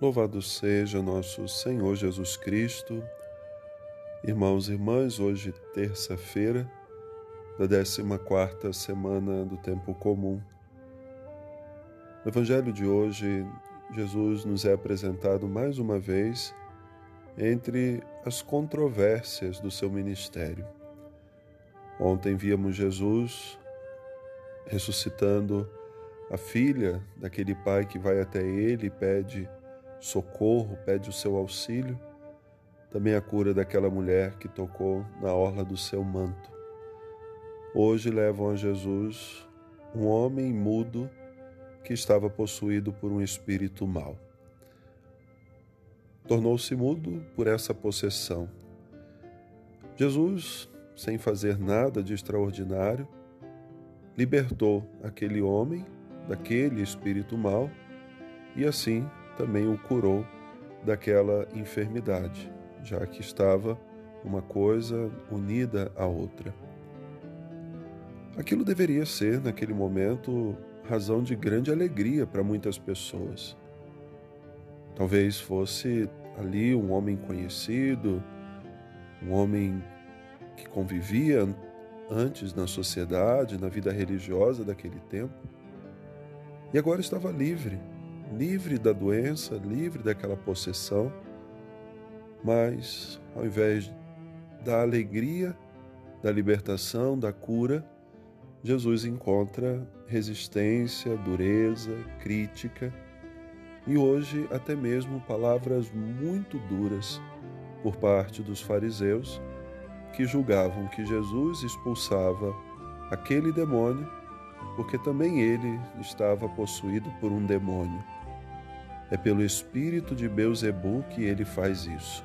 Louvado seja nosso Senhor Jesus Cristo. Irmãos e irmãs, hoje terça-feira da 14ª semana do tempo comum. No evangelho de hoje, Jesus nos é apresentado mais uma vez entre as controvérsias do seu ministério. Ontem víamos Jesus ressuscitando a filha daquele pai que vai até ele e pede socorro, pede o seu auxílio, também a cura daquela mulher que tocou na orla do seu manto. Hoje levam a Jesus um homem mudo que estava possuído por um espírito mau. Tornou-se mudo por essa possessão. Jesus, sem fazer nada de extraordinário, libertou aquele homem daquele espírito mau e assim também o curou daquela enfermidade, já que estava uma coisa unida à outra. Aquilo deveria ser, naquele momento, razão de grande alegria para muitas pessoas. Talvez fosse ali um homem conhecido, um homem que convivia antes na sociedade, na vida religiosa daquele tempo, e agora estava livre livre da doença, livre daquela possessão, mas ao invés da alegria, da libertação, da cura, Jesus encontra resistência, dureza, crítica e hoje até mesmo palavras muito duras por parte dos fariseus que julgavam que Jesus expulsava aquele demônio porque também ele estava possuído por um demônio. É pelo espírito de Beuzebu que ele faz isso.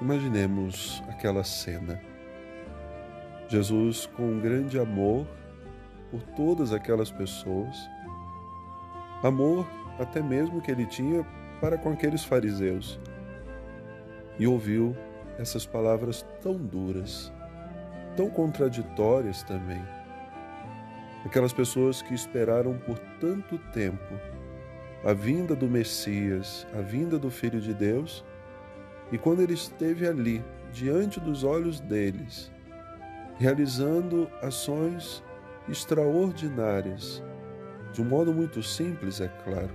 Imaginemos aquela cena. Jesus, com um grande amor por todas aquelas pessoas, amor até mesmo que ele tinha para com aqueles fariseus, e ouviu essas palavras tão duras, tão contraditórias também. Aquelas pessoas que esperaram por tanto tempo a vinda do Messias, a vinda do Filho de Deus, e quando ele esteve ali, diante dos olhos deles, realizando ações extraordinárias, de um modo muito simples, é claro,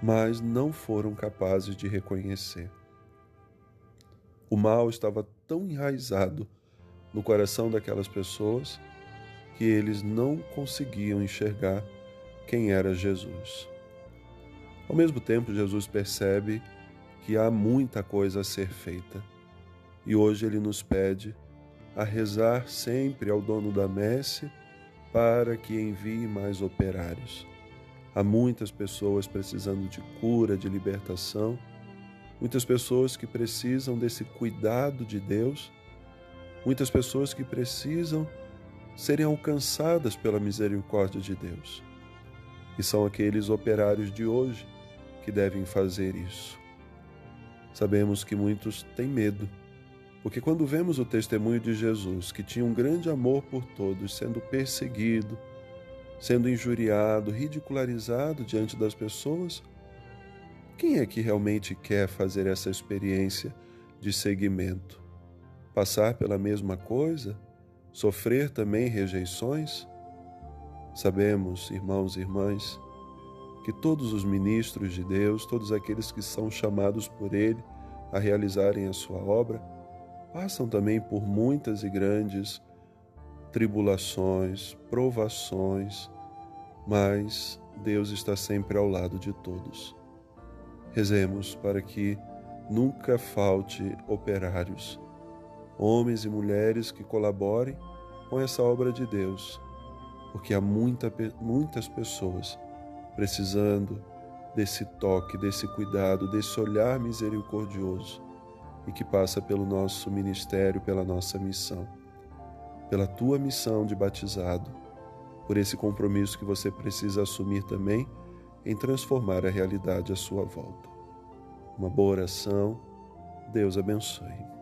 mas não foram capazes de reconhecer. O mal estava tão enraizado no coração daquelas pessoas que eles não conseguiam enxergar quem era Jesus. Ao mesmo tempo, Jesus percebe que há muita coisa a ser feita e hoje ele nos pede a rezar sempre ao dono da messe para que envie mais operários. Há muitas pessoas precisando de cura, de libertação, muitas pessoas que precisam desse cuidado de Deus, muitas pessoas que precisam serem alcançadas pela misericórdia de Deus. E são aqueles operários de hoje que devem fazer isso. Sabemos que muitos têm medo, porque quando vemos o testemunho de Jesus, que tinha um grande amor por todos, sendo perseguido, sendo injuriado, ridicularizado diante das pessoas, quem é que realmente quer fazer essa experiência de seguimento? Passar pela mesma coisa? Sofrer também rejeições? Sabemos, irmãos e irmãs, que todos os ministros de Deus, todos aqueles que são chamados por Ele a realizarem a sua obra, passam também por muitas e grandes tribulações, provações, mas Deus está sempre ao lado de todos. Rezemos para que nunca falte operários, homens e mulheres que colaborem com essa obra de Deus, porque há muita, muitas pessoas precisando desse toque, desse cuidado, desse olhar misericordioso e que passa pelo nosso ministério, pela nossa missão, pela tua missão de batizado, por esse compromisso que você precisa assumir também em transformar a realidade à sua volta. Uma boa oração. Deus abençoe.